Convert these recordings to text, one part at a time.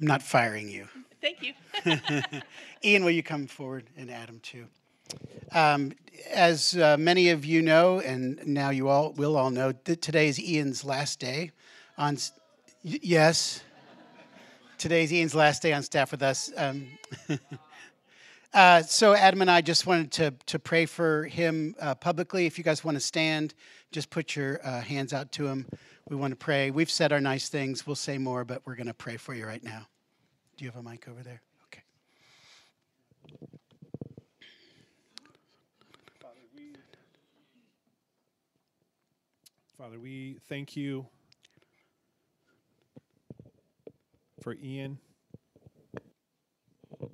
I'm not firing you. Thank you. Ian, will you come forward and Adam too? Um, as uh, many of you know, and now you all will all know, that today is Ian's last day on. yes, today is Ian's last day on staff with us. Um, uh, so Adam and I just wanted to to pray for him uh, publicly. If you guys want to stand, just put your uh, hands out to him. We want to pray. We've said our nice things. We'll say more, but we're going to pray for you right now. Do you have a mic over there? Okay. Father, we, Father, we thank you for Ian. All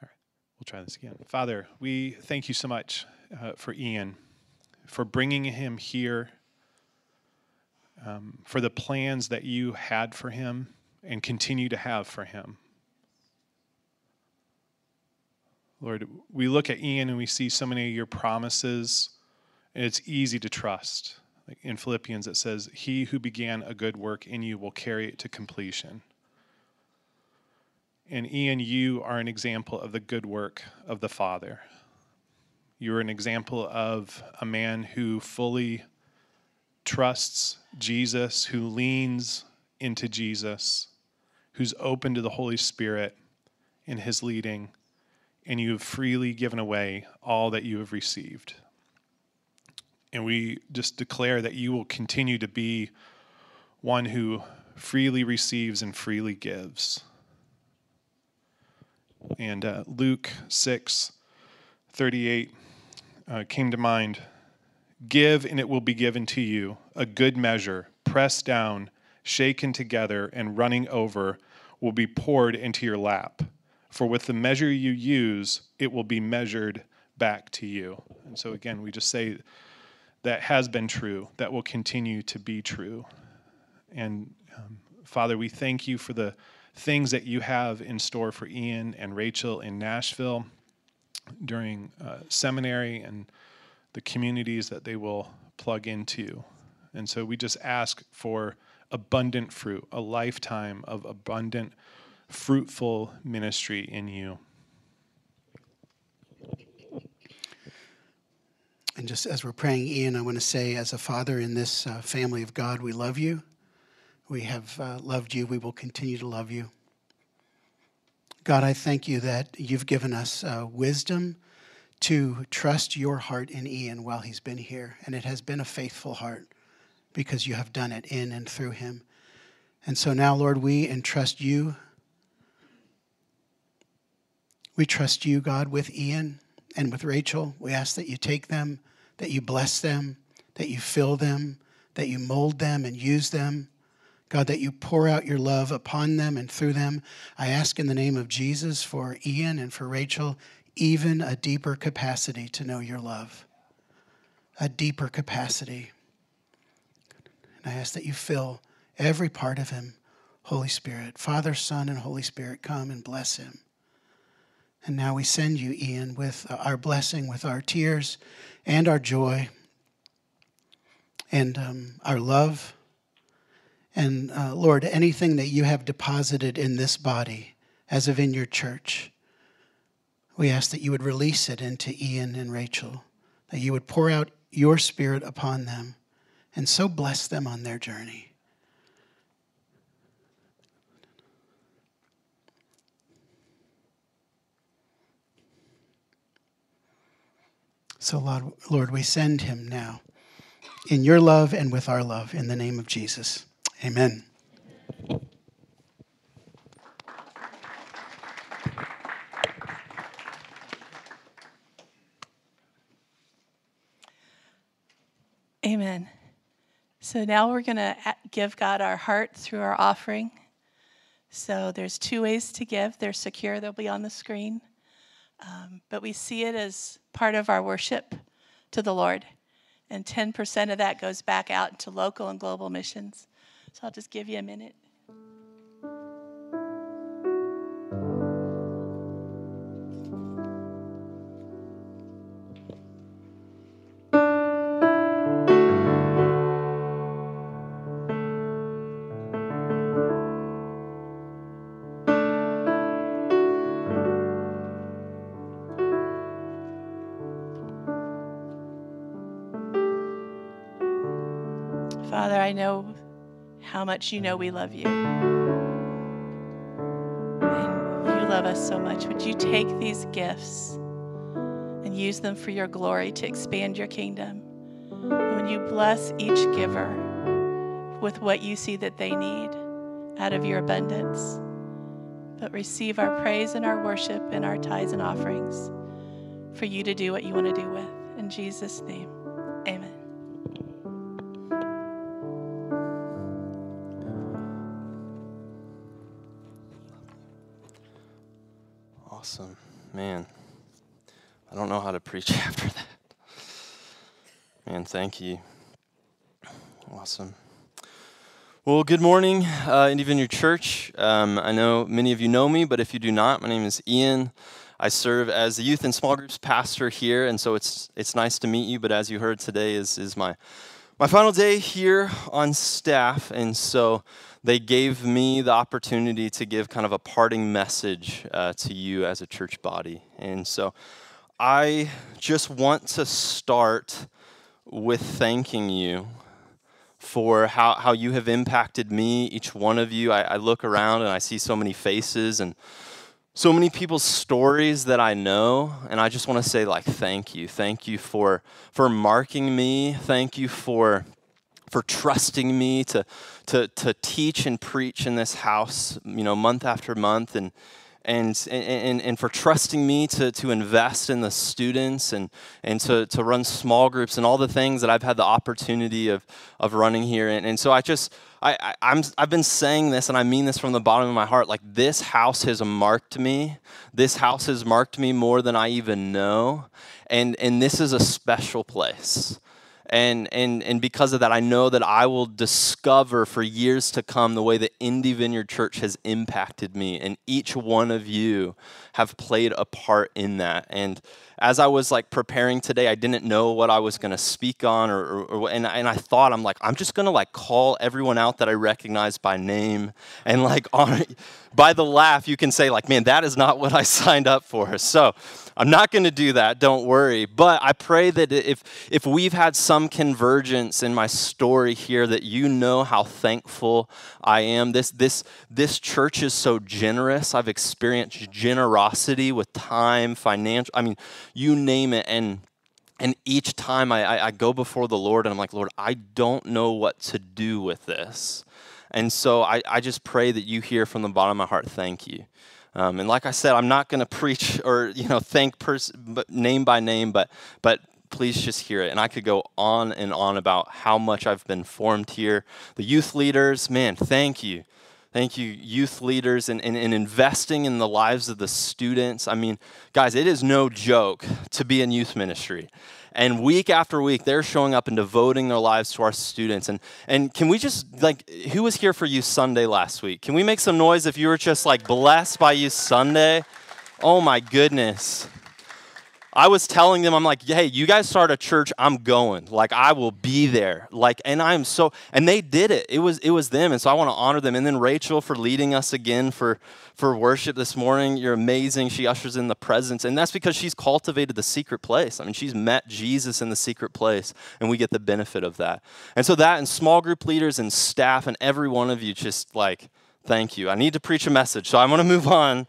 right, we'll try this again. Father, we thank you so much uh, for Ian, for bringing him here, um, for the plans that you had for him and continue to have for him. Lord, we look at Ian and we see so many of your promises, and it's easy to trust. Like in Philippians, it says, He who began a good work in you will carry it to completion. And Ian, you are an example of the good work of the Father. You're an example of a man who fully trusts Jesus, who leans into Jesus, who's open to the Holy Spirit in his leading, and you have freely given away all that you have received. And we just declare that you will continue to be one who freely receives and freely gives. And uh, Luke 6 38 uh, came to mind. Give, and it will be given to you, a good measure, pressed down, shaken together, and running over, will be poured into your lap. For with the measure you use, it will be measured back to you. And so, again, we just say that has been true, that will continue to be true. And um, Father, we thank you for the things that you have in store for Ian and Rachel in Nashville during uh, seminary and the communities that they will plug into. And so we just ask for abundant fruit, a lifetime of abundant, fruitful ministry in you. And just as we're praying, Ian, I want to say, as a father in this uh, family of God, we love you. We have uh, loved you. We will continue to love you. God, I thank you that you've given us uh, wisdom to trust your heart in Ian while he's been here. And it has been a faithful heart because you have done it in and through him. And so now, Lord, we entrust you. We trust you, God, with Ian and with Rachel. We ask that you take them, that you bless them, that you fill them, that you mold them and use them. God, that you pour out your love upon them and through them. I ask in the name of Jesus for Ian and for Rachel, even a deeper capacity to know your love, a deeper capacity. And I ask that you fill every part of him, Holy Spirit. Father, Son, and Holy Spirit, come and bless him. And now we send you, Ian, with our blessing, with our tears and our joy and um, our love. And uh, Lord, anything that you have deposited in this body as of in your church, we ask that you would release it into Ian and Rachel, that you would pour out your spirit upon them and so bless them on their journey. So, Lord, Lord, we send him now in your love and with our love in the name of Jesus. Amen. Amen. So now we're going to give God our heart through our offering. So there's two ways to give. They're secure, they'll be on the screen. Um, but we see it as part of our worship to the Lord. And 10% of that goes back out to local and global missions. So I'll just give you a minute. Father, I know how much you know we love you. And you love us so much. Would you take these gifts and use them for your glory to expand your kingdom? And when you bless each giver with what you see that they need out of your abundance, but receive our praise and our worship and our tithes and offerings for you to do what you want to do with. In Jesus' name, preach after that. Man, thank you. Awesome. Well, good morning, uh, Indy Vineyard Church. Um, I know many of you know me, but if you do not, my name is Ian. I serve as the youth and small groups pastor here, and so it's it's nice to meet you. But as you heard today, is is my my final day here on staff, and so they gave me the opportunity to give kind of a parting message uh, to you as a church body. And so I just want to start with thanking you for how, how you have impacted me, each one of you. I, I look around and I see so many faces and so many people's stories that I know, and I just want to say like thank you. Thank you for for marking me. Thank you for for trusting me to, to, to teach and preach in this house, you know, month after month, and, and, and, and for trusting me to, to invest in the students and, and to, to run small groups and all the things that I've had the opportunity of, of running here. And, and so I just, I, I, I'm, I've been saying this, and I mean this from the bottom of my heart. Like, this house has marked me. This house has marked me more than I even know. And, and this is a special place and and and because of that i know that i will discover for years to come the way that indy vineyard church has impacted me and each one of you have played a part in that. And as i was like preparing today i didn't know what i was going to speak on or, or, or, and, and i thought i'm like i'm just going to like call everyone out that i recognize by name. And like on by the laugh you can say like man that is not what i signed up for. So I'm not going to do that, don't worry. But I pray that if, if we've had some convergence in my story here, that you know how thankful I am. This, this, this church is so generous. I've experienced generosity with time, financial, I mean, you name it. And and each time I, I, I, go before the Lord and I'm like, Lord, I don't know what to do with this. And so I, I just pray that you hear from the bottom of my heart, thank you. Um, and like I said, I'm not going to preach or you know thank pers- name by name, but but please just hear it. And I could go on and on about how much I've been formed here. The youth leaders, man, thank you. Thank you, youth leaders, and, and, and, investing in the lives of the students. I mean, guys, it is no joke to be in youth ministry. And week after week, they're showing up and devoting their lives to our students. And, and can we just, like, who was here for Youth Sunday last week? Can we make some noise if you were just, like, blessed by Youth Sunday? Oh my goodness. I was telling them, I'm like, hey, you guys start a church, I'm going. Like, I will be there. Like, and I'm so, and they did it. It was, it was them. And so I want to honor them. And then Rachel for leading us again for, for worship this morning. You're amazing. She ushers in the presence. And that's because she's cultivated the secret place. I mean, she's met Jesus in the secret place, and we get the benefit of that. And so that and small group leaders and staff and every one of you just like, thank you. I need to preach a message. So I'm going to move on.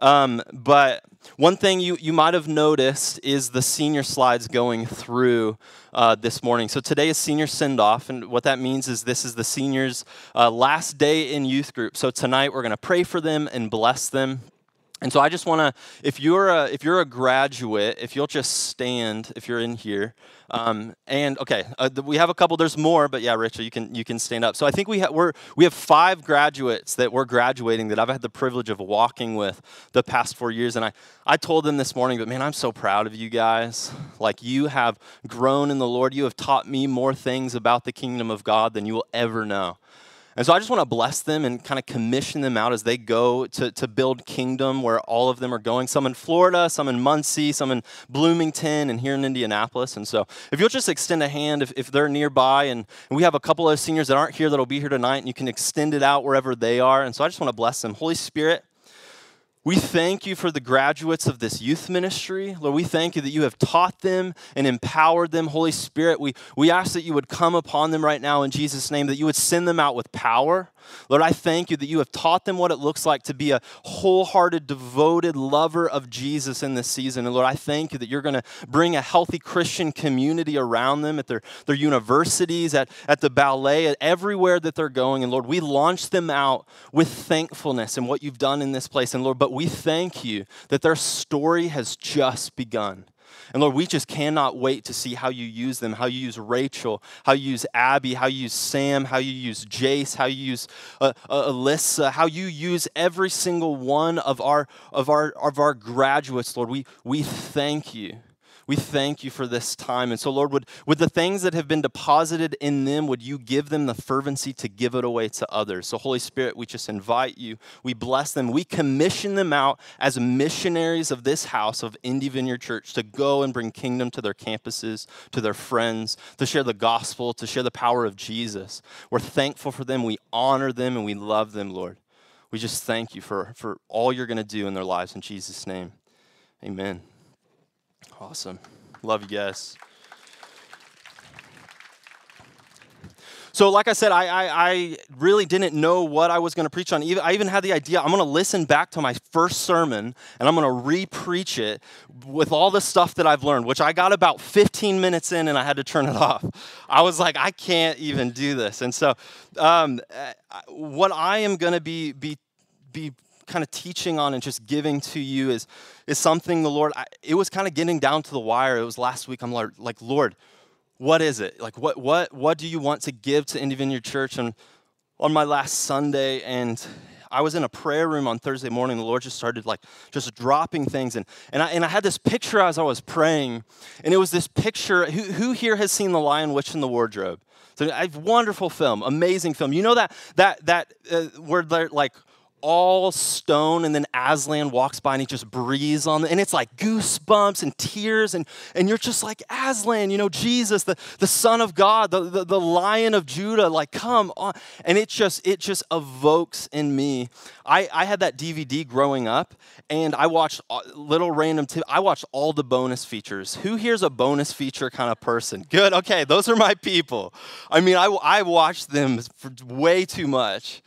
Um, but one thing you, you might have noticed is the senior slides going through uh, this morning. So today is senior send off, and what that means is this is the seniors' uh, last day in youth group. So tonight we're going to pray for them and bless them. And so I just want to, if you're a, if you're a graduate, if you'll just stand, if you're in here, um, and okay, uh, we have a couple. There's more, but yeah, Rachel, you can you can stand up. So I think we have we're we have five graduates that we're graduating that I've had the privilege of walking with the past four years, and I I told them this morning, but man, I'm so proud of you guys. Like you have grown in the Lord. You have taught me more things about the kingdom of God than you will ever know. And so I just want to bless them and kind of commission them out as they go to, to build kingdom where all of them are going. Some in Florida, some in Muncie, some in Bloomington, and here in Indianapolis. And so if you'll just extend a hand if, if they're nearby, and, and we have a couple of seniors that aren't here that'll be here tonight, and you can extend it out wherever they are. And so I just want to bless them. Holy Spirit, We thank you for the graduates of this youth ministry. Lord, we thank you that you have taught them and empowered them. Holy Spirit, we, we ask that you would come upon them right now in Jesus' name, that you would send them out with power. Lord, I thank you that you have taught them what it looks like to be a wholehearted, devoted lover of Jesus in this season. And Lord, I thank you that you're going to bring a healthy Christian community around them at their, their universities, at, at the ballet, at everywhere that they're going. And Lord, we launch them out with thankfulness in what you've done in this place. And Lord, but we thank you that their story has just begun. And Lord, we just cannot wait to see how you use them, how you use Rachel, how you use Abby, how you use Sam, how you use Jace, how you use uh, uh, Alyssa, how you use every single one of our, of our, of our graduates, Lord. We, we thank you. We thank you for this time. And so, Lord, would, would the things that have been deposited in them, would you give them the fervency to give it away to others? So, Holy Spirit, we just invite you. We bless them. We commission them out as missionaries of this house of Indy Vineyard Church to go and bring kingdom to their campuses, to their friends, to share the gospel, to share the power of Jesus. We're thankful for them. We honor them and we love them, Lord. We just thank you for, for all you're going to do in their lives. In Jesus' name, amen. Awesome. Love you guys. So, like I said, I, I, I, really didn't know what I was going to preach on. I even had the idea I'm going to listen back to my first sermon and I'm going to re preach it with all the stuff that I've learned, which I got about 15 minutes in and I had to turn it off. I was like, I can't even do this. And so, um, uh, what I am going to be, be, be kind of teaching on and just giving to you is, is something the Lord, I, it was kind of getting down to the wire. It was last week. I'm like, Lord, what is it? Like, what, what, what do you want to give to Indy Vineyard Church? And on my last Sunday, and I was in a prayer room on Thursday morning. The Lord just started like just dropping things. And, and, I, and I had this picture as I was praying. And it was this picture. Who, who here has seen The Lion, Witch, and the Wardrobe? So a wonderful film, amazing film. You know that that that uh, where like all stone and then aslan walks by and he just breathes on it and it's like goosebumps and tears and, and you're just like aslan you know jesus the, the son of god the, the, the lion of judah like come on. And it just it just evokes in me. I, I had that dvd growing up and i watched uh, little random i watched all the bonus features. Who here's a bonus feature kind of person? Good okay those are my people. I mean i, I watched them way too much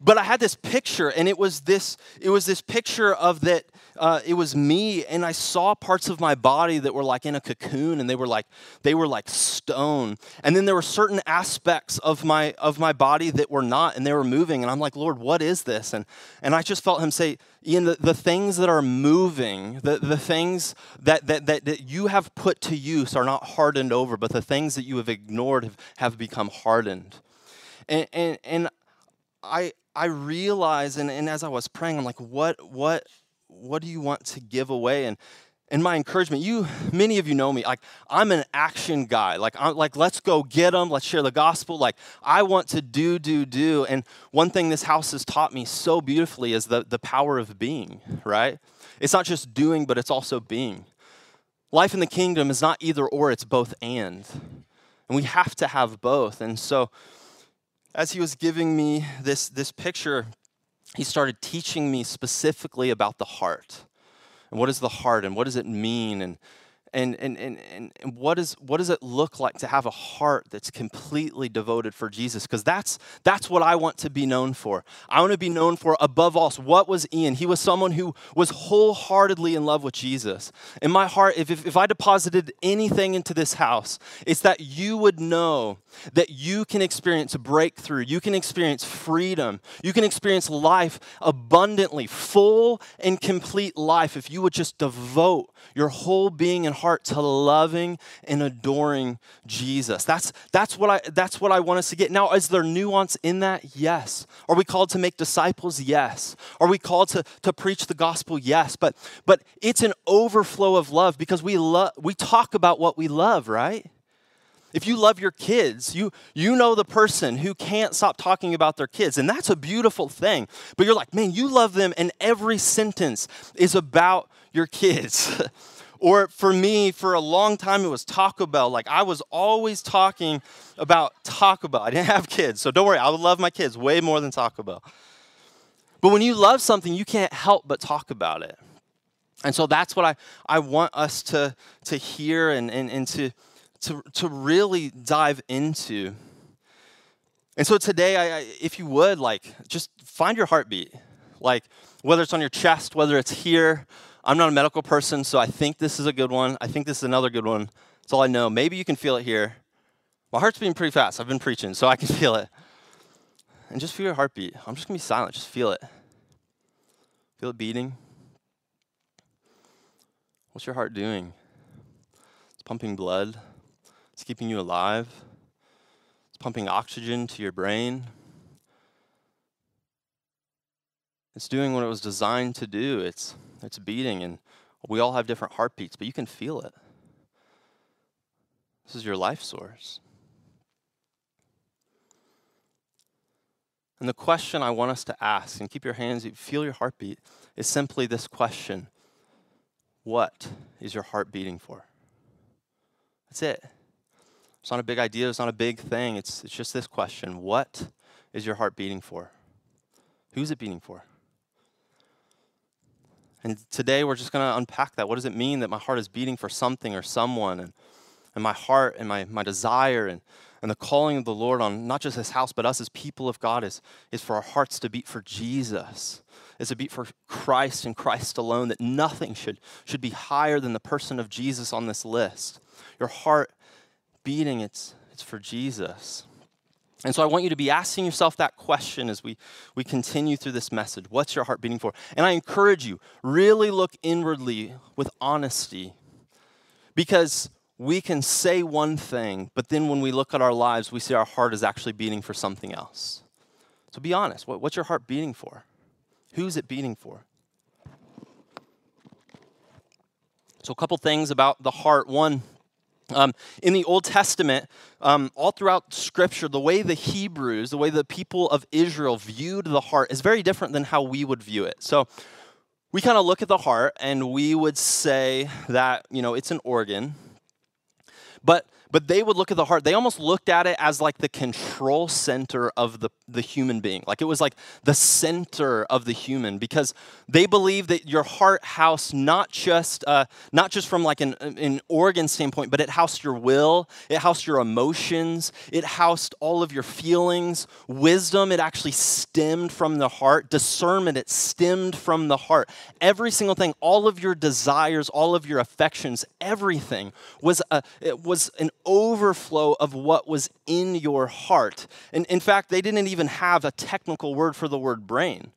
but I had this picture, and it was this, it was this picture of that, uh, it was me, and I saw parts of my body that were like in a cocoon, and they were like, they were like stone. And then there were certain aspects of my of my body that were not, and they were moving. And I'm like, Lord, what is this? And and I just felt him say, Ian, the, the things that are moving, the, the things that, that, that, that you have put to use are not hardened over, but the things that you have ignored have, have become hardened. And, and, and I, I realize and, and as I was praying, I'm like, what, what, what do you want to give away? And and my encouragement, you, many of you know me, like I'm an action guy. Like, I'm like, let's go get them. Let's share the gospel. Like, I want to do, do, do. And one thing this house has taught me so beautifully is the, the power of being, right? It's not just doing, but it's also being. Life in the kingdom is not either or, it's both and. And we have to have both. And so as he was giving me this, this picture, he started teaching me specifically about the heart. And what is the heart and what does it mean? And, and, and, and, and what, is, what does it look like to have a heart that's completely devoted for Jesus? Because that's, that's what I want to be known for. I want to be known for, above all, what was Ian? He was someone who was wholeheartedly in love with Jesus. In my heart, if, if, if I deposited anything into this house, it's that you would know that you can experience a breakthrough, you can experience freedom, you can experience life abundantly, full and complete life if you would just devote your whole being and heart to loving and adoring Jesus. That's, that's, what, I, that's what I want us to get. Now, is there nuance in that? Yes. Are we called to make disciples? Yes. Are we called to, to preach the gospel? Yes. But, but it's an overflow of love because we, love, we talk about what we love, right? If you love your kids, you, you know the person who can't stop talking about their kids, and that's a beautiful thing. But you're like, man, you love them, and every sentence is about your kids. or for me, for a long time, it was Taco Bell. Like I was always talking about Taco Bell. I didn't have kids, so don't worry, I would love my kids way more than Taco Bell. But when you love something, you can't help but talk about it. And so that's what I, I want us to, to hear and, and, and to, to, to really dive into. And so today, I, I, if you would, like, just find your heartbeat. Like, whether it's on your chest, whether it's here. I'm not a medical person, so I think this is a good one. I think this is another good one. That's all I know. Maybe you can feel it here. My heart's beating pretty fast. I've been preaching, so I can feel it. And just feel your heartbeat. I'm just going to be silent. Just feel it. Feel it beating. What's your heart doing? It's pumping blood, it's keeping you alive, it's pumping oxygen to your brain. It's doing what it was designed to do. It's, it's beating, and we all have different heartbeats, but you can feel it. This is your life source. And the question I want us to ask, and keep your hands, feel your heartbeat, is simply this question What is your heart beating for? That's it. It's not a big idea, it's not a big thing. It's, it's just this question What is your heart beating for? Who's it beating for? And today we're just going to unpack that. What does it mean that my heart is beating for something or someone? And, and my heart and my, my desire and, and the calling of the Lord on not just this house, but us as people of God is, is for our hearts to beat for Jesus is a beat for Christ and Christ alone, that nothing should, should be higher than the person of Jesus on this list. Your heart beating, it's, it's for Jesus. And so I want you to be asking yourself that question as we, we continue through this message. What's your heart beating for? And I encourage you, really look inwardly with honesty. Because we can say one thing, but then when we look at our lives, we see our heart is actually beating for something else. So be honest. What, what's your heart beating for? Who's it beating for? So, a couple things about the heart. One, um, in the Old Testament, um, all throughout Scripture, the way the Hebrews, the way the people of Israel viewed the heart is very different than how we would view it. So, we kind of look at the heart and we would say that, you know, it's an organ. But but they would look at the heart. They almost looked at it as like the control center of the, the human being. Like it was like the center of the human because they believe that your heart housed not just uh, not just from like an, an organ standpoint but it housed your will it housed your emotions it housed all of your feelings. Wisdom it actually stemmed from the heart. Discernment it stemmed from the heart. Every single thing all of your desires all of your affections everything was a, it was an overflow of what was in your heart. And in fact, they didn't even have a technical word for the word brain.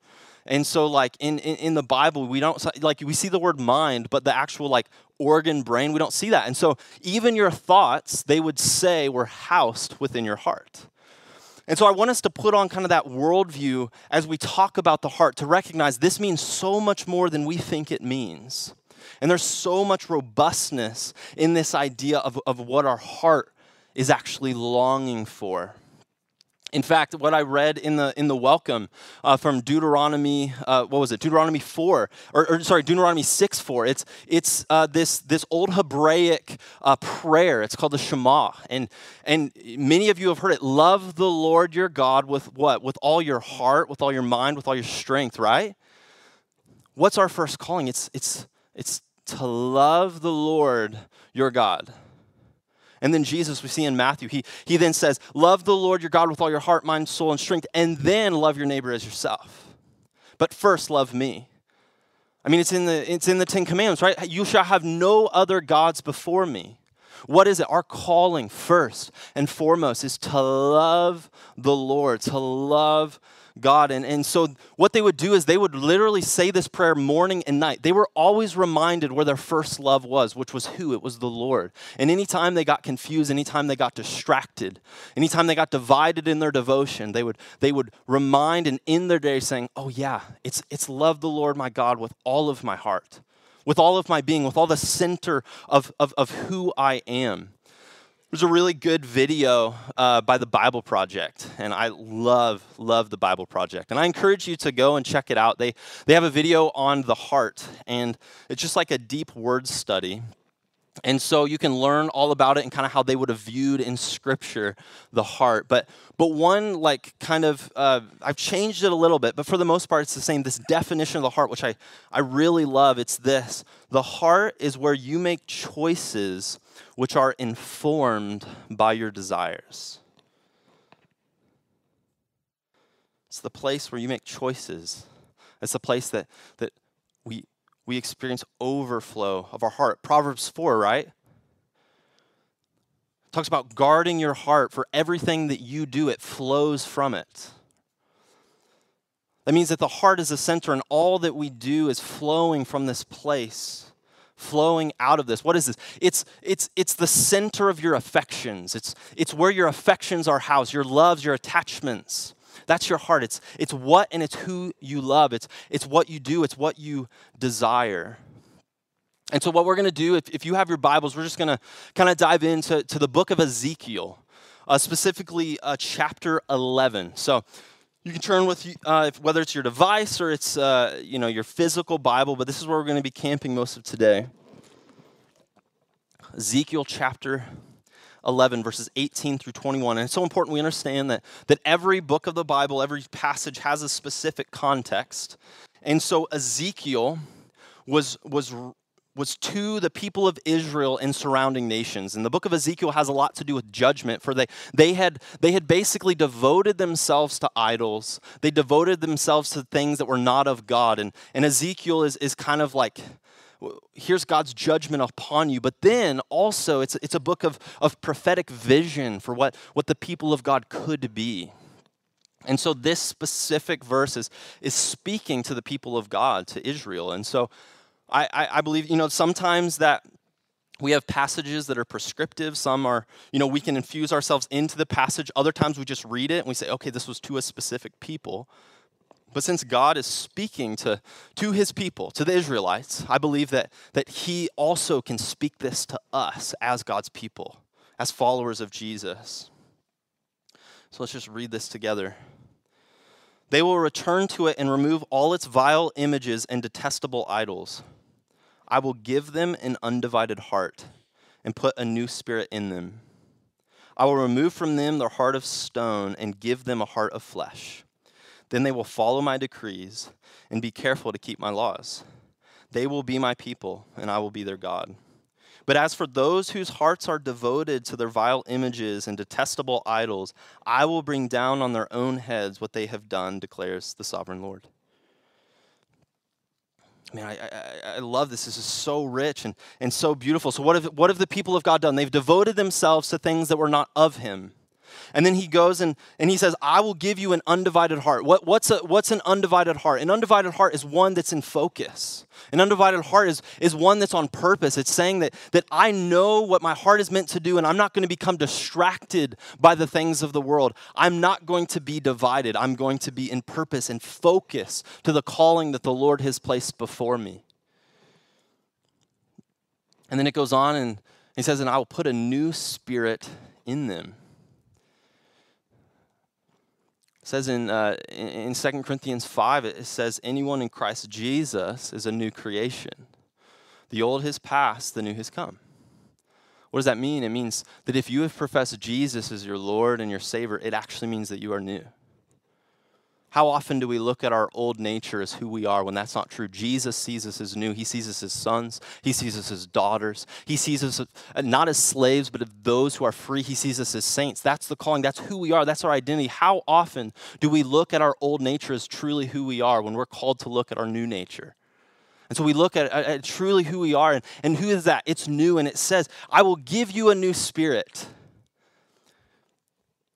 And so, like in, in, in, the Bible, we don't like we see the word mind, but the actual like organ brain, we don't see that. And so, even your thoughts, they would say, were housed within your heart. And so, I want us to put on kind of that worldview as we talk about the heart to recognize this means so much more than we think it means. And there's so much robustness in this idea of, of what our heart is actually longing for. In fact, what I read in the in the welcome uh, from Deuteronomy, uh, what was it? Deuteronomy four, or, or sorry, Deuteronomy six four. It's it's uh, this this old Hebraic uh, prayer. It's called the Shema, and and many of you have heard it. Love the Lord your God with what? With all your heart, with all your mind, with all your strength. Right? What's our first calling? It's it's it's to love the Lord your God. And then Jesus, we see in Matthew, he, he then says, Love the Lord your God with all your heart, mind, soul, and strength, and then love your neighbor as yourself. But first, love me. I mean, it's in the, it's in the Ten Commandments, right? You shall have no other gods before me. What is it? Our calling, first and foremost, is to love the Lord, to love God. And, and so, what they would do is they would literally say this prayer morning and night. They were always reminded where their first love was, which was who? It was the Lord. And anytime they got confused, anytime they got distracted, anytime they got divided in their devotion, they would, they would remind and end their day saying, Oh, yeah, it's, it's love the Lord my God with all of my heart, with all of my being, with all the center of, of, of who I am. There's a really good video uh, by the Bible Project, and I love, love the Bible Project. And I encourage you to go and check it out. They, they have a video on the heart, and it's just like a deep word study. And so you can learn all about it and kind of how they would have viewed in Scripture the heart. But but one like kind of uh, I've changed it a little bit, but for the most part it's the same. This definition of the heart, which I I really love, it's this: the heart is where you make choices which are informed by your desires. It's the place where you make choices. It's the place that that we we experience overflow of our heart. Proverbs 4, right? Talks about guarding your heart for everything that you do, it flows from it. That means that the heart is the center and all that we do is flowing from this place, flowing out of this. What is this? It's, it's, it's the center of your affections. It's, it's where your affections are housed, your loves, your attachments. That's your heart. It's, it's what and it's who you love. It's, it's what you do, it's what you desire. And so, what we're going to do, if, if you have your Bibles, we're just going to kind of dive into to the book of Ezekiel, uh, specifically uh, chapter 11. So, you can turn with uh, whether it's your device or it's uh, you know your physical Bible, but this is where we're going to be camping most of today. Ezekiel chapter 11, verses 18 through 21. And it's so important we understand that, that every book of the Bible, every passage has a specific context. And so Ezekiel was, was, was to the people of Israel and surrounding nations. And the book of Ezekiel has a lot to do with judgment, for they, they, had, they had basically devoted themselves to idols. They devoted themselves to things that were not of God. And, and Ezekiel is, is kind of like here's God's judgment upon you. But then also, it's, it's a book of, of prophetic vision for what, what the people of God could be. And so, this specific verse is, is speaking to the people of God, to Israel. And so, I, I, I believe, you know, sometimes that we have passages that are prescriptive some are you know we can infuse ourselves into the passage other times we just read it and we say okay this was to a specific people but since God is speaking to, to his people, to the Israelites, I believe that, that he also can speak this to us as God's people, as followers of Jesus. So let's just read this together. They will return to it and remove all its vile images and detestable idols. I will give them an undivided heart and put a new spirit in them. I will remove from them their heart of stone and give them a heart of flesh then they will follow my decrees and be careful to keep my laws. They will be my people, and I will be their God. But as for those whose hearts are devoted to their vile images and detestable idols, I will bring down on their own heads what they have done, declares the sovereign Lord. Man, I, I, I love this. This is so rich and, and so beautiful. So, what have, what have the people of God done? They've devoted themselves to things that were not of Him. And then he goes and, and he says, I will give you an undivided heart. What, what's, a, what's an undivided heart? An undivided heart is one that's in focus. An undivided heart is, is one that's on purpose. It's saying that, that I know what my heart is meant to do, and I'm not going to become distracted by the things of the world. I'm not going to be divided. I'm going to be in purpose and focus to the calling that the Lord has placed before me. And then it goes on and he says, And I will put a new spirit in them. It says in, uh, in 2 Corinthians 5, it says, Anyone in Christ Jesus is a new creation. The old has passed, the new has come. What does that mean? It means that if you have professed Jesus as your Lord and your Savior, it actually means that you are new. How often do we look at our old nature as who we are when that's not true? Jesus sees us as new. He sees us as sons. He sees us as daughters. He sees us not as slaves, but of those who are free. He sees us as saints. That's the calling. That's who we are. That's our identity. How often do we look at our old nature as truly who we are when we're called to look at our new nature? And so we look at, at, at truly who we are. And, and who is that? It's new. And it says, I will give you a new spirit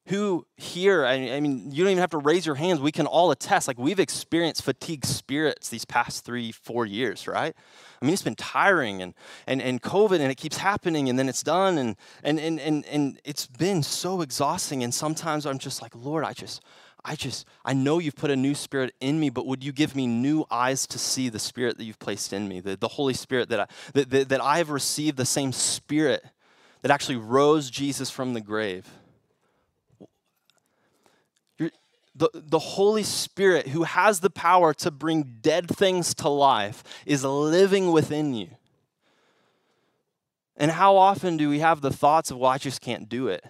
who here, I mean, you don't even have to raise your hands. We can all attest. Like, we've experienced fatigue spirits these past three, four years, right? I mean, it's been tiring and, and, and COVID, and it keeps happening, and then it's done, and, and, and, and, and it's been so exhausting. And sometimes I'm just like, Lord, I just, I just, I know you've put a new spirit in me, but would you give me new eyes to see the spirit that you've placed in me, the, the Holy Spirit that I, that, that, that I have received the same spirit that actually rose Jesus from the grave? The, the Holy Spirit, who has the power to bring dead things to life, is living within you. And how often do we have the thoughts of, well, I just can't do it?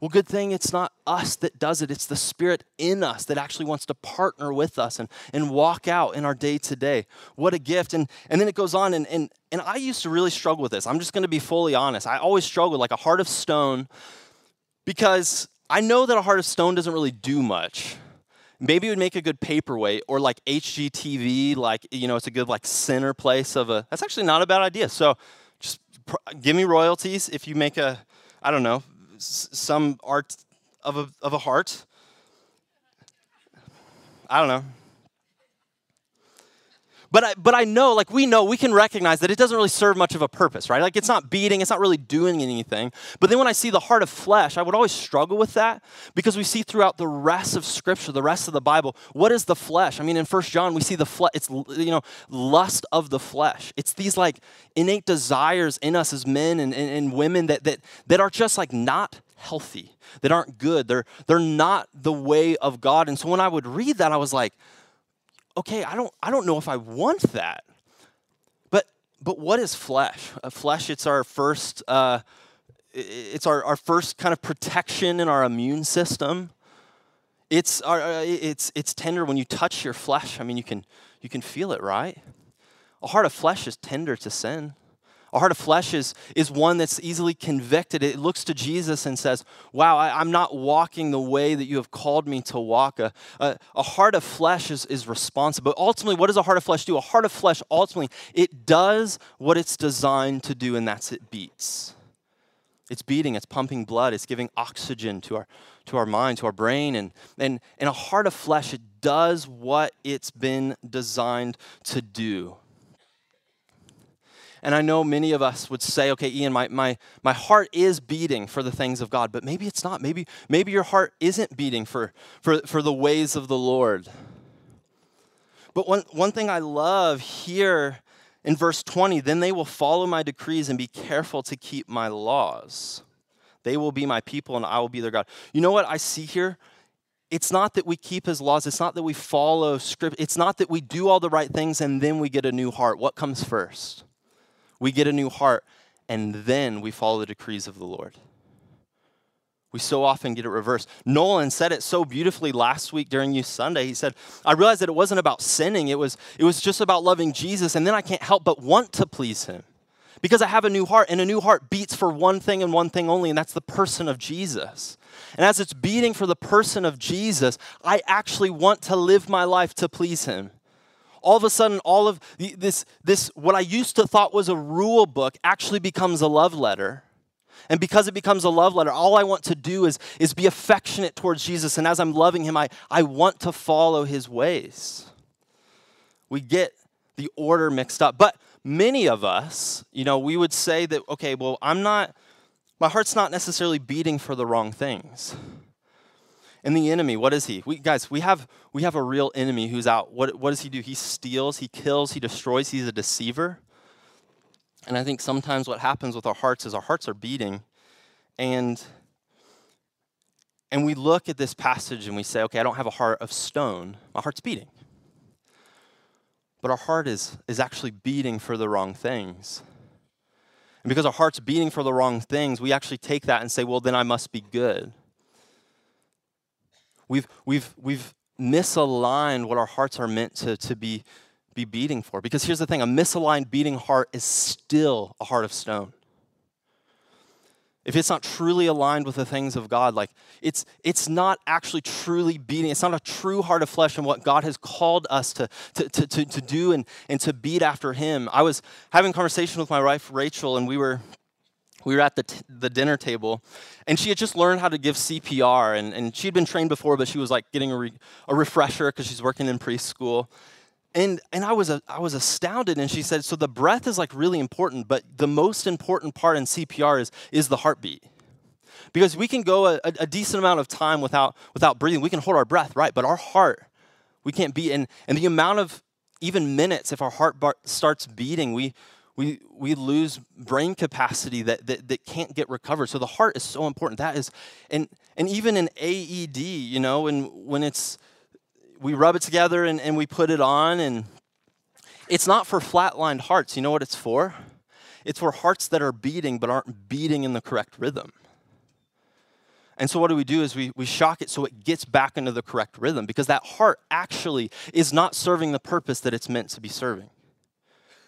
Well, good thing it's not us that does it. It's the Spirit in us that actually wants to partner with us and, and walk out in our day to day. What a gift. And, and then it goes on, and, and, and I used to really struggle with this. I'm just going to be fully honest. I always struggled like a heart of stone because I know that a heart of stone doesn't really do much. Maybe it would make a good paperweight or like HGTV, like, you know, it's a good like center place of a, that's actually not a bad idea. So just pr- give me royalties if you make a, I don't know, some art of a, of a heart. I don't know. But I, but I know, like we know, we can recognize that it doesn't really serve much of a purpose, right? Like it's not beating, it's not really doing anything. But then when I see the heart of flesh, I would always struggle with that because we see throughout the rest of Scripture, the rest of the Bible, what is the flesh? I mean, in First John, we see the flesh. It's you know lust of the flesh. It's these like innate desires in us as men and, and, and women that that that are just like not healthy, that aren't good. They're they're not the way of God. And so when I would read that, I was like okay, I don't, I don't know if I want that. But, but what is flesh? Uh, flesh, it's our first, uh, it's our, our first kind of protection in our immune system. It's, our, uh, it's, it's tender when you touch your flesh. I mean, you can, you can feel it, right? A heart of flesh is tender to sin. A heart of flesh is, is one that's easily convicted. It looks to Jesus and says, Wow, I, am not walking the way that you have called me to walk. A, a, a heart of flesh is, is responsible. But ultimately, what does a heart of flesh do? A heart of flesh, ultimately, it does what it's designed to do, and that's it beats. It's beating, it's pumping blood, it's giving oxygen to our, to our mind, to our brain. And, and, and a heart of flesh, it does what it's been designed to do. And I know many of us would say, okay, Ian, my, my, my heart is beating for the things of God, but maybe it's not. Maybe, maybe your heart isn't beating for, for, for the ways of the Lord. But one, one thing I love here in verse 20 then they will follow my decrees and be careful to keep my laws. They will be my people and I will be their God. You know what I see here? It's not that we keep his laws. It's not that we follow script. It's not that we do all the right things and then we get a new heart. What comes first? We get a new heart, and then we follow the decrees of the Lord. We so often get it reversed. Nolan said it so beautifully last week during Youth Sunday. He said, I realized that it wasn't about sinning, it was, it was just about loving Jesus, and then I can't help but want to please him. Because I have a new heart, and a new heart beats for one thing and one thing only, and that's the person of Jesus. And as it's beating for the person of Jesus, I actually want to live my life to please him all of a sudden all of this this what i used to thought was a rule book actually becomes a love letter. And because it becomes a love letter all i want to do is is be affectionate towards jesus. And as i'm loving him i i want to follow his ways. We get the order mixed up. But many of us you know we would say that okay well i'm not my heart's not necessarily beating for the wrong things and the enemy, what is he? We, guys, we have, we have a real enemy who's out. What, what does he do? He steals, he kills, he destroys, he's a deceiver. And I think sometimes what happens with our hearts is our hearts are beating. And, and we look at this passage and we say, okay, I don't have a heart of stone, my heart's beating. But our heart is, is actually beating for the wrong things. And because our heart's beating for the wrong things, we actually take that and say, well, then I must be good. We've, we've, we've misaligned what our hearts are meant to, to be, be beating for. Because here's the thing a misaligned beating heart is still a heart of stone. If it's not truly aligned with the things of God, like it's it's not actually truly beating, it's not a true heart of flesh and what God has called us to, to, to, to, to do and, and to beat after Him. I was having a conversation with my wife Rachel, and we were we were at the, t- the dinner table and she had just learned how to give cpr and, and she had been trained before but she was like getting a, re- a refresher because she's working in preschool. And, and I, was a, I was astounded and she said so the breath is like really important but the most important part in cpr is, is the heartbeat. Because we can go a, a decent amount of time without, without breathing. We can hold our breath right but our heart we can't beat and, and the amount of even minutes if our heart bar- starts beating we, we, we lose brain capacity that, that, that can't get recovered. So the heart is so important. That is, and, and even in AED, you know, and when it's, we rub it together and, and we put it on, and it's not for flatlined hearts. You know what it's for? it's for hearts that are beating but aren't beating in the correct rhythm. And so, what do we do is we, we shock it so it gets back into the correct rhythm because that heart actually is not serving the purpose that it's meant to be serving.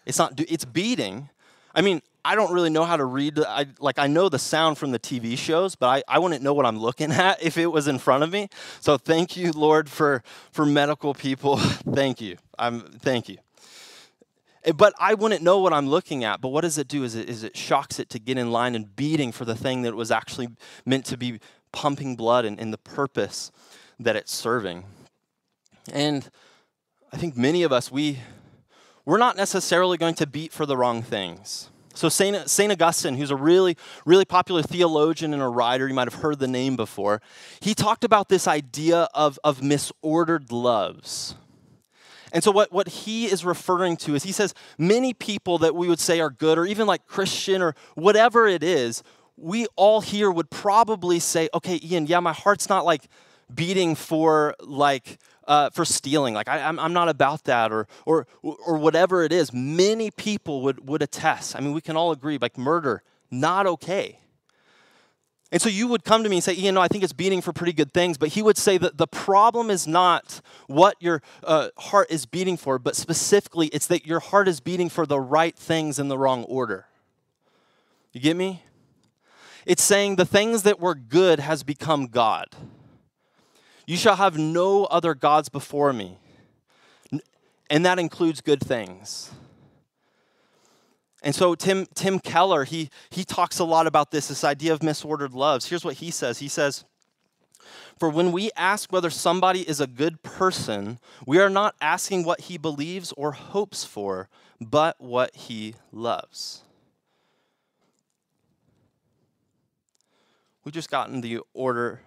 It's not, it's beating. I mean, I don't really know how to read. I, like, I know the sound from the TV shows, but I, I wouldn't know what I'm looking at if it was in front of me. So, thank you, Lord, for, for medical people. thank you. I'm, thank you. Eh, but I wouldn't know what I'm looking at. But what does it do? Is it, is it shocks it to get in line and beating for the thing that was actually meant to be pumping blood and, and the purpose that it's serving. And I think many of us, we, we're not necessarily going to beat for the wrong things. So Saint, Saint Augustine, who's a really, really popular theologian and a writer, you might have heard the name before, he talked about this idea of, of misordered loves. And so, what, what he is referring to is he says many people that we would say are good, or even like Christian, or whatever it is, we all here would probably say, okay, Ian, yeah, my heart's not like beating for like uh, for stealing. Like I, am not about that, or or or whatever it is. Many people would would attest. I mean, we can all agree, like murder, not okay. And so you would come to me and say, Ian, no, I think it's beating for pretty good things. But he would say that the problem is not what your uh, heart is beating for, but specifically, it's that your heart is beating for the right things in the wrong order. You get me? It's saying the things that were good has become God. You shall have no other gods before me. And that includes good things. And so Tim, Tim Keller, he, he talks a lot about this, this idea of misordered loves. Here's what he says. He says, For when we ask whether somebody is a good person, we are not asking what he believes or hopes for, but what he loves. We've just gotten the order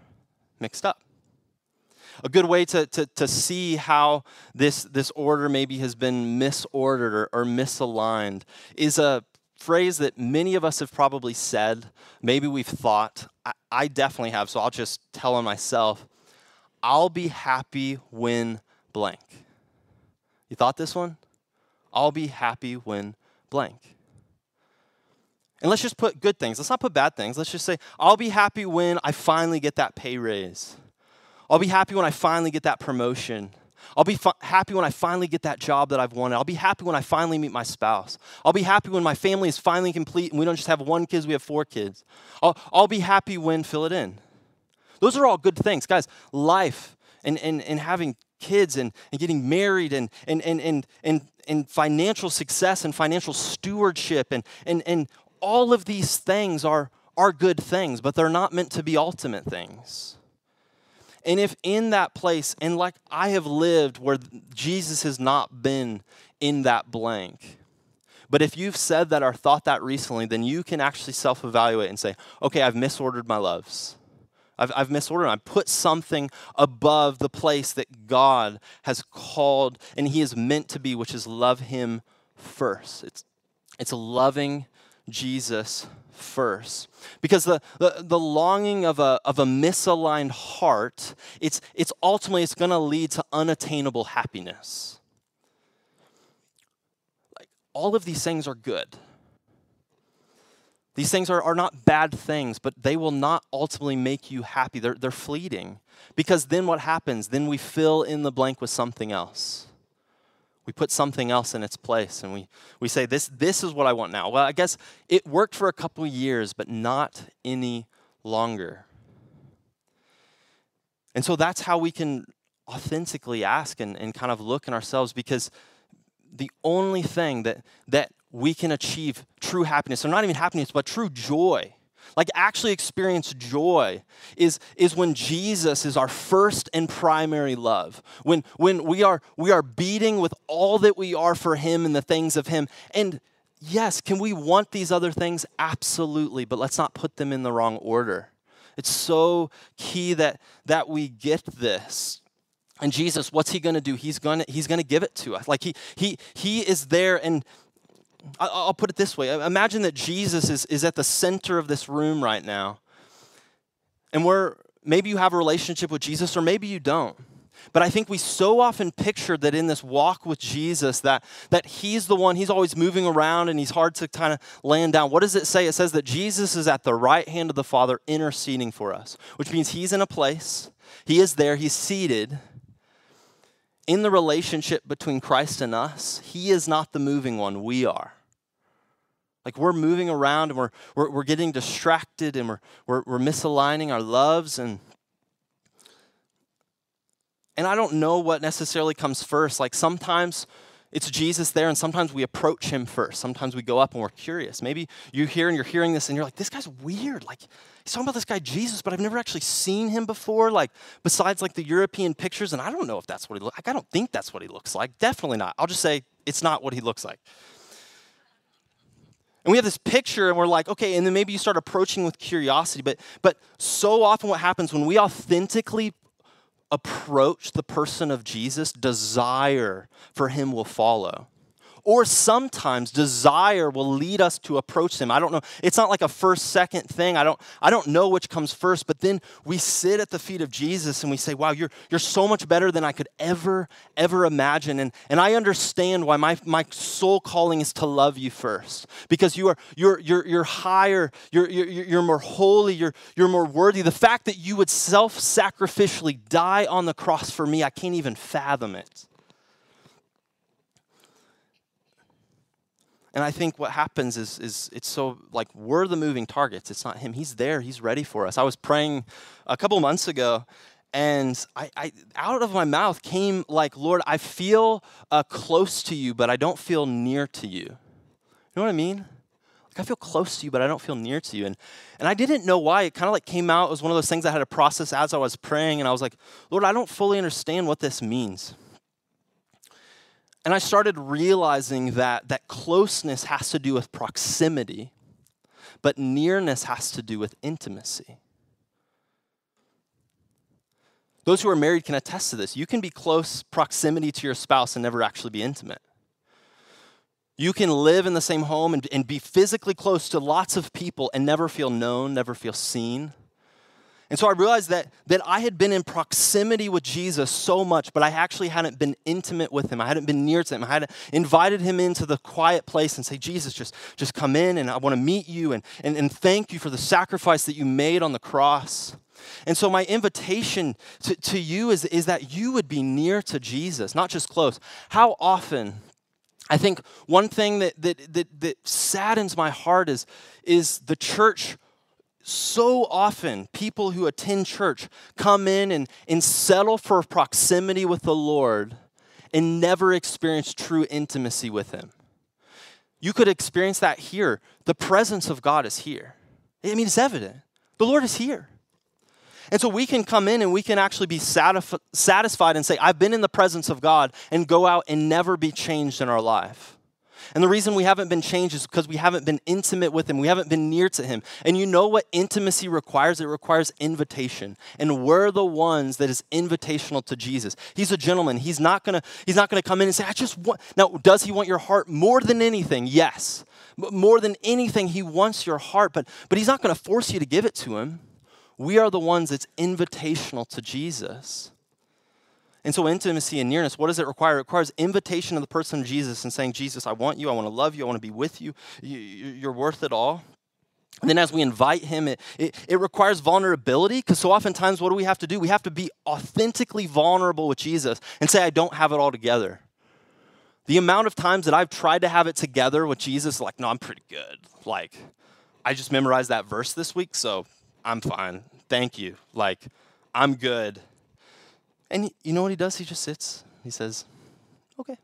mixed up. A good way to, to, to see how this, this order maybe has been misordered or, or misaligned is a phrase that many of us have probably said. Maybe we've thought. I, I definitely have, so I'll just tell on myself. I'll be happy when blank. You thought this one? I'll be happy when blank. And let's just put good things. Let's not put bad things. Let's just say, I'll be happy when I finally get that pay raise. I'll be happy when I finally get that promotion. I'll be fi- happy when I finally get that job that I've wanted. I'll be happy when I finally meet my spouse. I'll be happy when my family is finally complete and we don't just have one kid, we have four kids. I'll, I'll be happy when, fill it in. Those are all good things. Guys, life and, and, and having kids and, and getting married and, and, and, and, and, and financial success and financial stewardship and, and, and all of these things are, are good things, but they're not meant to be ultimate things. And if in that place, and like I have lived where Jesus has not been in that blank, but if you've said that or thought that recently, then you can actually self evaluate and say, okay, I've misordered my loves. I've, I've misordered. I've put something above the place that God has called and He is meant to be, which is love Him first. It's, it's loving Jesus first. Because the, the, the, longing of a, of a misaligned heart, it's, it's ultimately it's going to lead to unattainable happiness. Like all of these things are good. These things are, are not bad things, but they will not ultimately make you happy. They're, they're fleeting. Because then what happens? Then we fill in the blank with something else. We put something else in its place and we, we say, this, this is what I want now. Well, I guess it worked for a couple years, but not any longer. And so that's how we can authentically ask and, and kind of look in ourselves because the only thing that, that we can achieve true happiness, or not even happiness, but true joy, like actually experience joy is, is when jesus is our first and primary love. When, when we, are, we are beating with all that we are for him and the things of him. And yes can we want these other things? Absolutely but let's not put them in the wrong order. It's so key that that we get this. And jesus what's he going to do? He's going to he's going to give it to us. Like he he he is there and I'll put it this way imagine that Jesus is, is at the center of this room right now. And where maybe you have a relationship with Jesus, or maybe you don't. But I think we so often picture that in this walk with Jesus that, that he's the one, he's always moving around and he's hard to kind of land down. What does it say? It says that Jesus is at the right hand of the Father interceding for us, which means he's in a place, he is there, he's seated. In the relationship between Christ and us, he is not the moving one, we are. Like we're moving around and we're, we're, we're getting distracted and we're, we're, we're misaligning our loves and and I don't know what necessarily comes first. Like sometimes it's Jesus there, and sometimes we approach him first. Sometimes we go up and we're curious. Maybe you're here and you're hearing this and you're like, this guy's weird. Like, he's talking about this guy Jesus, but I've never actually seen him before, like, besides like the European pictures, and I don't know if that's what he looks like. I don't think that's what he looks like. Definitely not. I'll just say it's not what he looks like. And we have this picture and we're like, okay, and then maybe you start approaching with curiosity, but but so often what happens when we authentically approach the person of Jesus, desire for him will follow. Or sometimes desire will lead us to approach him. I don't know. It's not like a first second thing. I don't I don't know which comes first, but then we sit at the feet of Jesus and we say, "Wow, you're you're so much better than I could ever ever imagine." And and I understand why my my soul calling is to love you first. Because you are you're you're you're higher, you're you're, you're more holy, you're you're more worthy. The fact that you would self-sacrificially die on the cross for me, I can't even fathom it. And I think what happens is, is it's so like we're the moving targets. It's not him. He's there. He's ready for us. I was praying a couple months ago, and I, I out of my mouth came like, Lord, I feel uh, close to you, but I don't feel near to you. You know what I mean? Like I feel close to you, but I don't feel near to you. And and I didn't know why. It kind of like came out. It was one of those things I had to process as I was praying, and I was like, Lord, I don't fully understand what this means. And I started realizing that, that closeness has to do with proximity, but nearness has to do with intimacy. Those who are married can attest to this. You can be close proximity to your spouse and never actually be intimate. You can live in the same home and, and be physically close to lots of people and never feel known, never feel seen. And so I realized that, that I had been in proximity with Jesus so much, but I actually hadn't been intimate with him. I hadn't been near to him. I hadn't invited him into the quiet place and say, Jesus, just, just come in and I want to meet you and, and, and thank you for the sacrifice that you made on the cross. And so, my invitation to, to you is, is that you would be near to Jesus, not just close. How often, I think one thing that, that, that, that saddens my heart is, is the church so often people who attend church come in and, and settle for proximity with the Lord and never experience true intimacy with Him. You could experience that here. The presence of God is here. I mean, it's evident. The Lord is here. And so we can come in and we can actually be satisfied and say, I've been in the presence of God, and go out and never be changed in our life. And the reason we haven't been changed is because we haven't been intimate with Him. We haven't been near to Him. And you know what intimacy requires? It requires invitation. And we're the ones that is invitational to Jesus. He's a gentleman. He's not gonna, he's not gonna come in and say, I just want now, does he want your heart more than anything? Yes. More than anything, he wants your heart, but but he's not gonna force you to give it to him. We are the ones that's invitational to Jesus. And so, intimacy and nearness, what does it require? It requires invitation of the person of Jesus and saying, Jesus, I want you, I want to love you, I want to be with you, you're worth it all. And then, as we invite him, it, it, it requires vulnerability because so oftentimes, what do we have to do? We have to be authentically vulnerable with Jesus and say, I don't have it all together. The amount of times that I've tried to have it together with Jesus, like, no, I'm pretty good. Like, I just memorized that verse this week, so I'm fine. Thank you. Like, I'm good. And you know what he does? He just sits. He says, okay.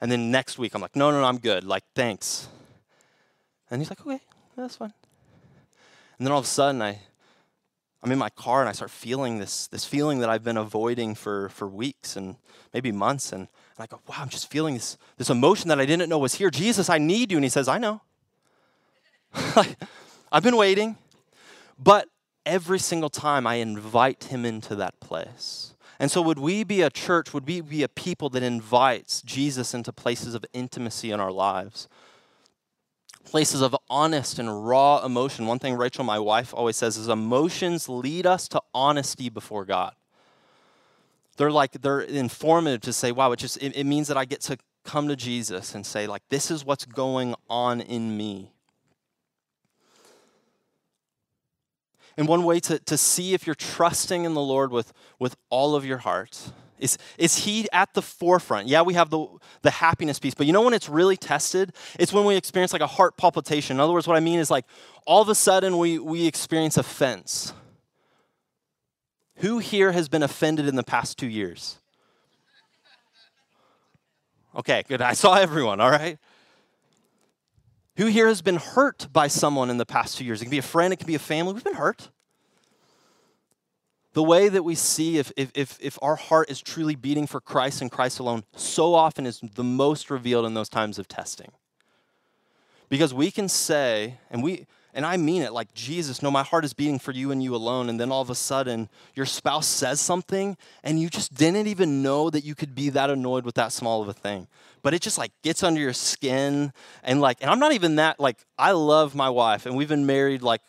And then next week, I'm like, no, no, no, I'm good. Like, thanks. And he's like, okay, that's fine. And then all of a sudden, I, I'm in my car and I start feeling this, this feeling that I've been avoiding for, for weeks and maybe months. And, and I go, wow, I'm just feeling this, this emotion that I didn't know was here. Jesus, I need you. And he says, I know. I've been waiting. But every single time I invite him into that place. And so, would we be a church, would we be a people that invites Jesus into places of intimacy in our lives? Places of honest and raw emotion. One thing Rachel, my wife, always says is emotions lead us to honesty before God. they're like they're informative to say wow it just it, it means that i get to come to jesus and say like this is what's going on in me and one way to, to see if you're trusting in the lord with with all of your heart is, is he at the forefront? Yeah, we have the, the happiness piece, but you know when it's really tested? It's when we experience like a heart palpitation. In other words, what I mean is like all of a sudden we, we experience offense. Who here has been offended in the past two years? Okay, good. I saw everyone, all right? Who here has been hurt by someone in the past two years? It can be a friend, it can be a family. We've been hurt. The way that we see if, if, if, if our heart is truly beating for Christ and Christ alone so often is the most revealed in those times of testing. Because we can say, and we, and I mean it like, Jesus, no, my heart is beating for you and you alone. And then all of a sudden, your spouse says something, and you just didn't even know that you could be that annoyed with that small of a thing. But it just like gets under your skin. And like, and I'm not even that, like, I love my wife, and we've been married like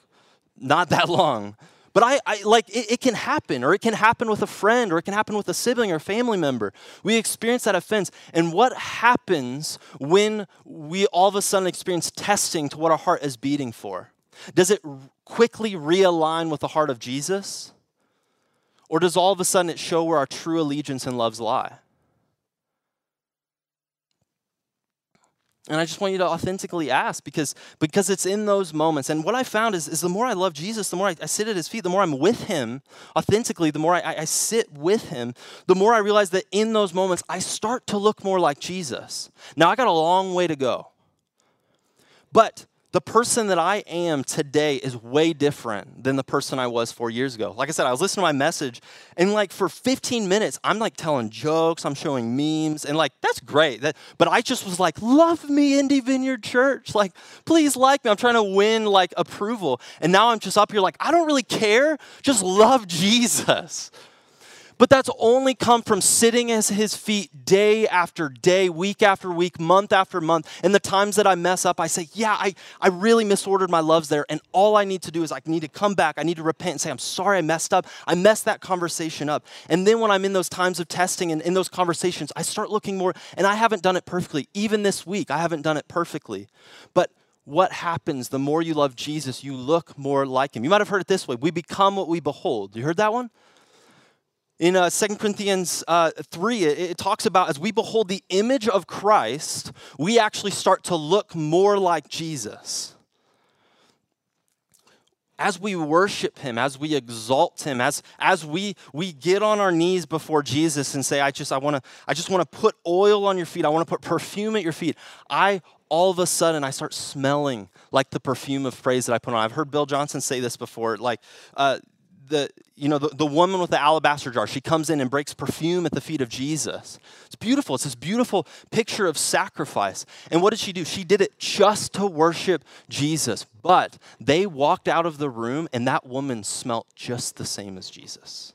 not that long. But I, I like it, it, can happen, or it can happen with a friend, or it can happen with a sibling or family member. We experience that offense. And what happens when we all of a sudden experience testing to what our heart is beating for? Does it quickly realign with the heart of Jesus? Or does all of a sudden it show where our true allegiance and loves lie? And I just want you to authentically ask because, because it's in those moments. And what I found is, is the more I love Jesus, the more I, I sit at his feet, the more I'm with him authentically, the more I, I sit with him, the more I realize that in those moments, I start to look more like Jesus. Now, I got a long way to go. But the person that I am today is way different than the person I was four years ago. Like I said, I was listening to my message, and like for 15 minutes, I'm like telling jokes, I'm showing memes, and like that's great. That, but I just was like, love me, Indy Vineyard Church. Like, please like me. I'm trying to win like approval. And now I'm just up here like, I don't really care. Just love Jesus. But that's only come from sitting at his feet day after day, week after week, month after month. And the times that I mess up, I say, Yeah, I, I really misordered my loves there. And all I need to do is I need to come back. I need to repent and say, I'm sorry I messed up. I messed that conversation up. And then when I'm in those times of testing and in those conversations, I start looking more, and I haven't done it perfectly. Even this week, I haven't done it perfectly. But what happens the more you love Jesus, you look more like him. You might have heard it this way we become what we behold. You heard that one? In uh, 2 Corinthians uh, 3, it, it talks about as we behold the image of Christ, we actually start to look more like Jesus. As we worship him as we exalt him as as we we get on our knees before jesus and say i just i want to i just want to put oil on your feet. I want to put perfume at your feet. I all of a sudden i start smelling like the perfume of praise that i put on. I've heard bill johnson say this before like uh, the you know the, the woman with the alabaster jar she comes in and breaks perfume at the feet of jesus. It's beautiful. It's this beautiful picture of sacrifice. And what did she do? She did it just to worship jesus. But they walked out of the room and that woman smelt just the same as jesus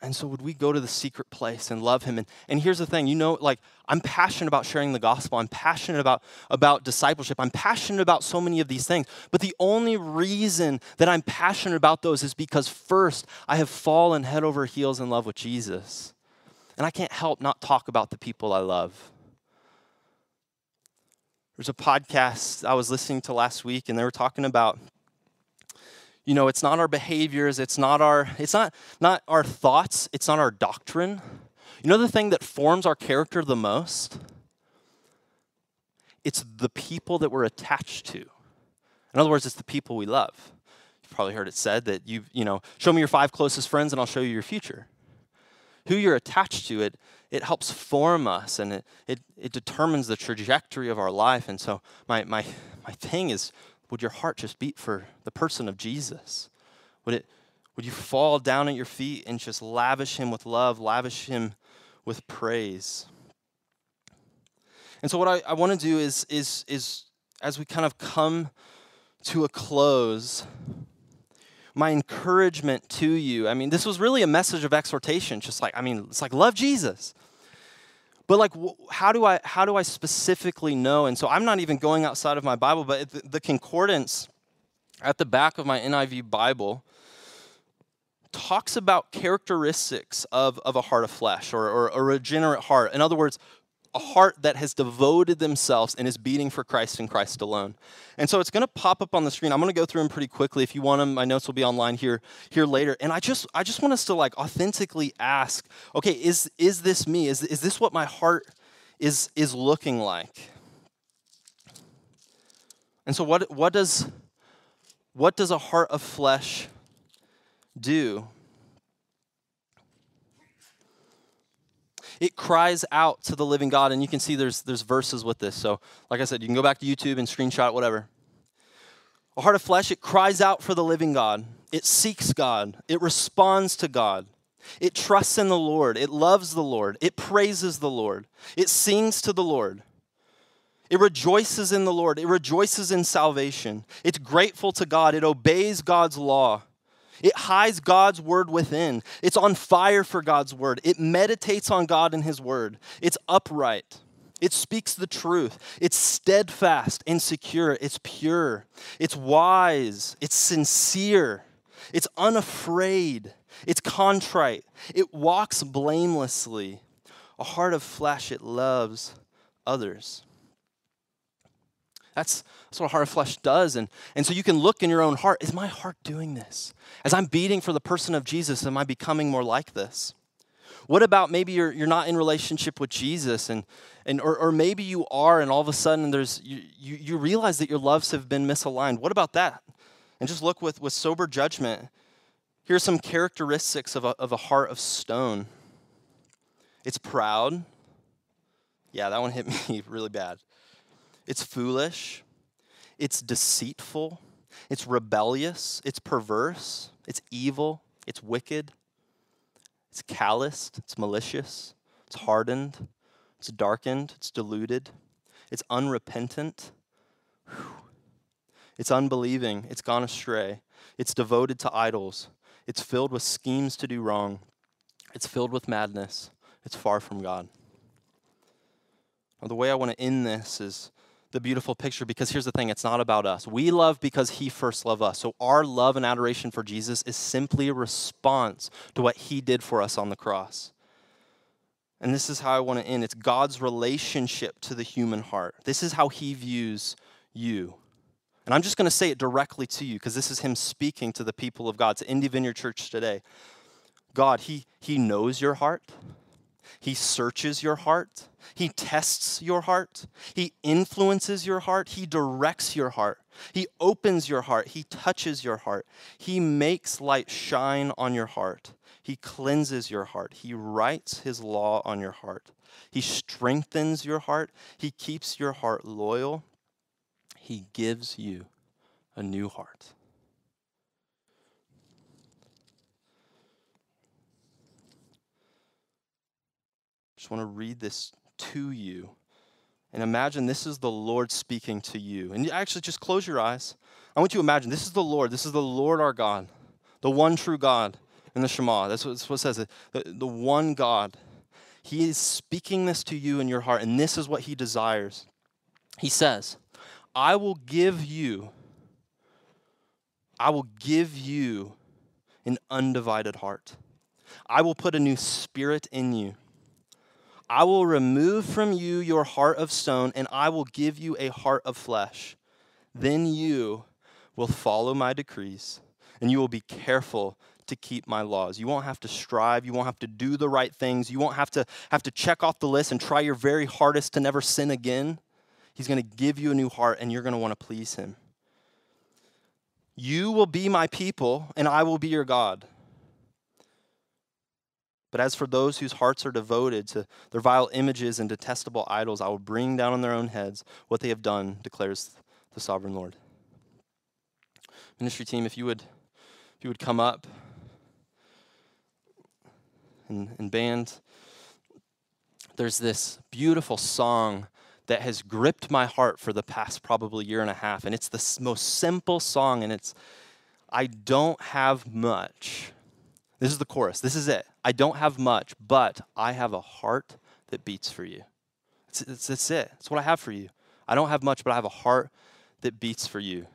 and so would we go to the secret place and love him? And, and here's the thing, you know, like I'm passionate about sharing the gospel. I'm passionate about, about discipleship. I'm passionate about so many of these things. But the only reason that I'm passionate about those is because first I have fallen head over heels in love with Jesus. And I can't help not talk about the people I love. There's a podcast I was listening to last week, and they were talking about you know it's not our behaviors it's not our it's not not our thoughts it's not our doctrine. You know the thing that forms our character the most? It's the people that we're attached to. In other words it's the people we love. You've probably heard it said that you you know show me your five closest friends and i'll show you your future. Who you're attached to it it helps form us and it, it, it determines the trajectory of our life. And so my, my, my thing is would your heart just beat for the person of Jesus? Would it would you fall down at your feet and just lavish him with love, lavish him with praise? And so what I, I want to do is is is as we kind of come to a close, my encouragement to you. I mean, this was really a message of exhortation, just like, I mean, it's like love Jesus. But like, how do I how do I specifically know? And so I'm not even going outside of my Bible, but the, the concordance at the back of my NIV Bible talks about characteristics of, of a heart of flesh or, or a regenerate heart. In other words, a heart that has devoted themselves and is beating for Christ and Christ alone. And so it's going to pop up on the screen. I'm going to go through them pretty quickly. If you want them, my notes will be online here here later. And I just I just want us to like authentically ask, okay, is is this me? Is is this what my heart is is looking like? And so what what does what does a heart of flesh do? It cries out to the living God. And you can see there's, there's verses with this. So, like I said, you can go back to YouTube and screenshot whatever. A heart of flesh, it cries out for the living God. It seeks God. It responds to God. It trusts in the Lord. It loves the Lord. It praises the Lord. It sings to the Lord. It rejoices in the Lord. It rejoices in salvation. It's grateful to God. It obeys God's law. It hides God's word within. It's on fire for God's word. It meditates on God and his word. It's upright. It speaks the truth. It's steadfast and secure. It's pure. It's wise. It's sincere. It's unafraid. It's contrite. It walks blamelessly. A heart of flesh, it loves others. That's, that's what a heart of flesh does. And, and so you can look in your own heart is my heart doing this? As I'm beating for the person of Jesus, am I becoming more like this? What about maybe you're, you're not in relationship with Jesus and, and or, or maybe you are and all of a sudden there's you, you, you realize that your loves have been misaligned. What about that? And just look with, with sober judgment. Here's some characteristics of a, of a heart of stone. It's proud. Yeah, that one hit me really bad. It's foolish, it's deceitful, it's rebellious, it's perverse, it's evil, it's wicked, it's calloused, it's malicious, it's hardened, it's darkened, it's deluded, it's unrepentant, it's unbelieving, it's gone astray, it's devoted to idols, it's filled with schemes to do wrong, it's filled with madness, it's far from God. Now, the way I want to end this is the beautiful picture because here's the thing it's not about us. We love because he first loved us. So our love and adoration for Jesus is simply a response to what he did for us on the cross. And this is how I want to end it's God's relationship to the human heart. This is how he views you. And I'm just going to say it directly to you because this is him speaking to the people of God, to Indy Vineyard Church today. God, he, he knows your heart. He searches your heart. He tests your heart. He influences your heart. He directs your heart. He opens your heart. He touches your heart. He makes light shine on your heart. He cleanses your heart. He writes his law on your heart. He strengthens your heart. He keeps your heart loyal. He gives you a new heart. Just want to read this to you. And imagine this is the Lord speaking to you. And actually, just close your eyes. I want you to imagine this is the Lord. This is the Lord our God, the one true God in the Shema. That's what, that's what it says the, the one God. He is speaking this to you in your heart, and this is what He desires. He says, I will give you, I will give you an undivided heart. I will put a new spirit in you I will remove from you your heart of stone, and I will give you a heart of flesh. Then you will follow my decrees, and you will be careful to keep my laws. You won't have to strive, you won't have to do the right things, you won't have to have to check off the list and try your very hardest to never sin again. He's going to give you a new heart and you're going to want to please him. You will be my people and I will be your God. But as for those whose hearts are devoted to their vile images and detestable idols, I will bring down on their own heads what they have done, declares the sovereign Lord. Ministry team, if you would, if you would come up and, and band, there's this beautiful song that has gripped my heart for the past probably year and a half, and it's the most simple song, and it's I don't have much this is the chorus. This is it. I don't have much, but I have a heart that beats for you. That's it. It's what I have for you. I don't have much, but I have a heart that beats for you.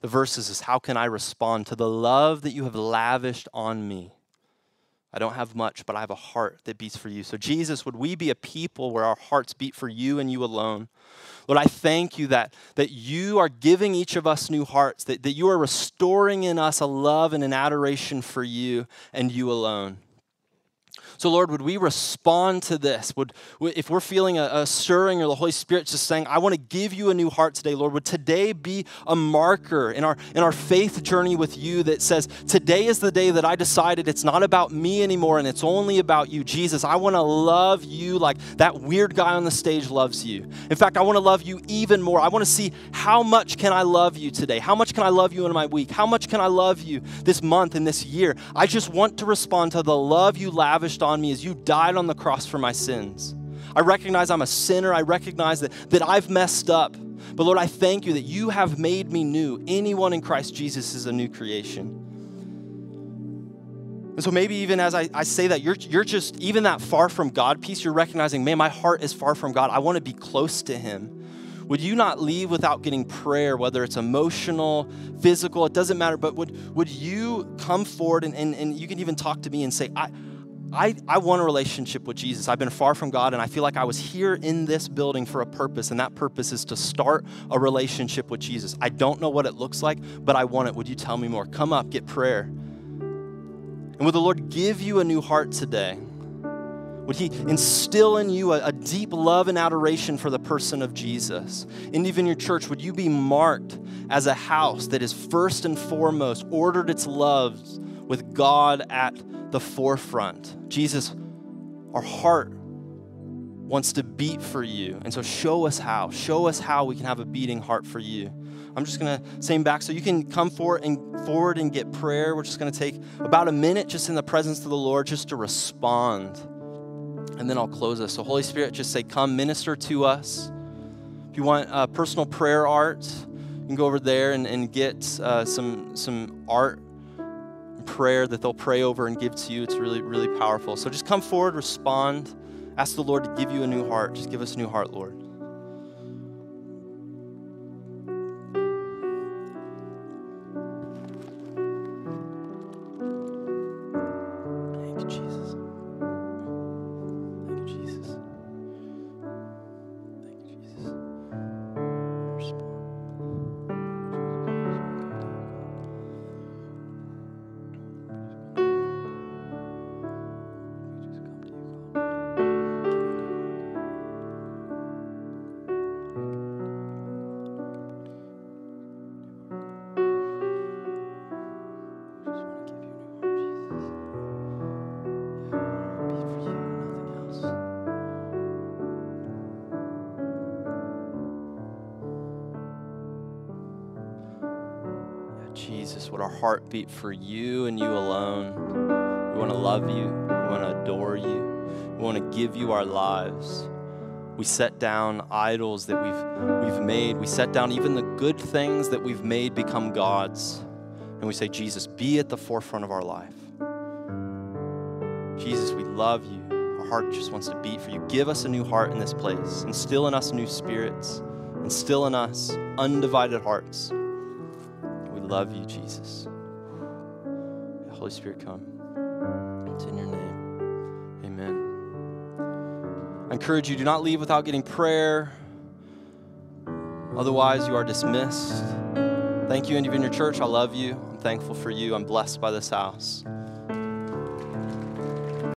the verses is how can I respond to the love that you have lavished on me? I don't have much, but I have a heart that beats for you. So, Jesus, would we be a people where our hearts beat for you and you alone? Lord, I thank you that, that you are giving each of us new hearts, that, that you are restoring in us a love and an adoration for you and you alone. So, Lord, would we respond to this? Would, if we're feeling a, a stirring or the Holy Spirit just saying, I want to give you a new heart today, Lord, would today be a marker in our, in our faith journey with you that says, Today is the day that I decided it's not about me anymore and it's only about you. Jesus, I want to love you like that weird guy on the stage loves you. In fact, I want to love you even more. I want to see how much can I love you today? How much can I love you in my week? How much can I love you this month and this year? I just want to respond to the love you lavished on me as you died on the cross for my sins. I recognize I'm a sinner. I recognize that, that I've messed up. But Lord, I thank you that you have made me new. Anyone in Christ Jesus is a new creation. And so maybe even as I, I say that, you're, you're just, even that far from God piece, you're recognizing, man, my heart is far from God. I want to be close to Him. Would you not leave without getting prayer, whether it's emotional, physical, it doesn't matter, but would, would you come forward and, and, and you can even talk to me and say, I, I, I want a relationship with Jesus. I've been far from God, and I feel like I was here in this building for a purpose, and that purpose is to start a relationship with Jesus. I don't know what it looks like, but I want it. Would you tell me more? Come up, get prayer. And would the Lord give you a new heart today? Would He instill in you a, a, deep love and adoration for the person of Jesus? And even your church, would you be marked as a house that is first and foremost ordered its loves with God at the forefront. Jesus, our heart wants to beat for you. And so show us how. Show us how we can have a beating heart for you. I'm just to say back so you can come forward and forward and get prayer. We're just to take about a minute just in the presence of the Lord just to respond. And then I'll close us. So Holy Spirit, just say, come minister to us. If you want uh, personal prayer art, you can go over there and, and get uh, some, some art prayer that they'll pray over and give to you. It's really, really powerful. So just come forward, respond, ask the Lord to give you a new heart. Just give us a new heart, Lord. Heart for you and you alone. We want to love you. We want to adore you. We want to give you our lives. We set down idols that we've, we've made. We set down even the good things that we've made become gods. And we say, Jesus, be at the forefront of our life. Jesus, we love you. Our heart just wants to beat for you. Give us a new heart in this place. Instill in us new spirits. Instill in us undivided hearts We love you, Jesus. Holy Spirit, come. It's in your name. Amen. I encourage you, do not leave without getting prayer. Otherwise, you are dismissed. Thank you, and in your church. I love you. I'm thankful for you. I'm blessed by this house.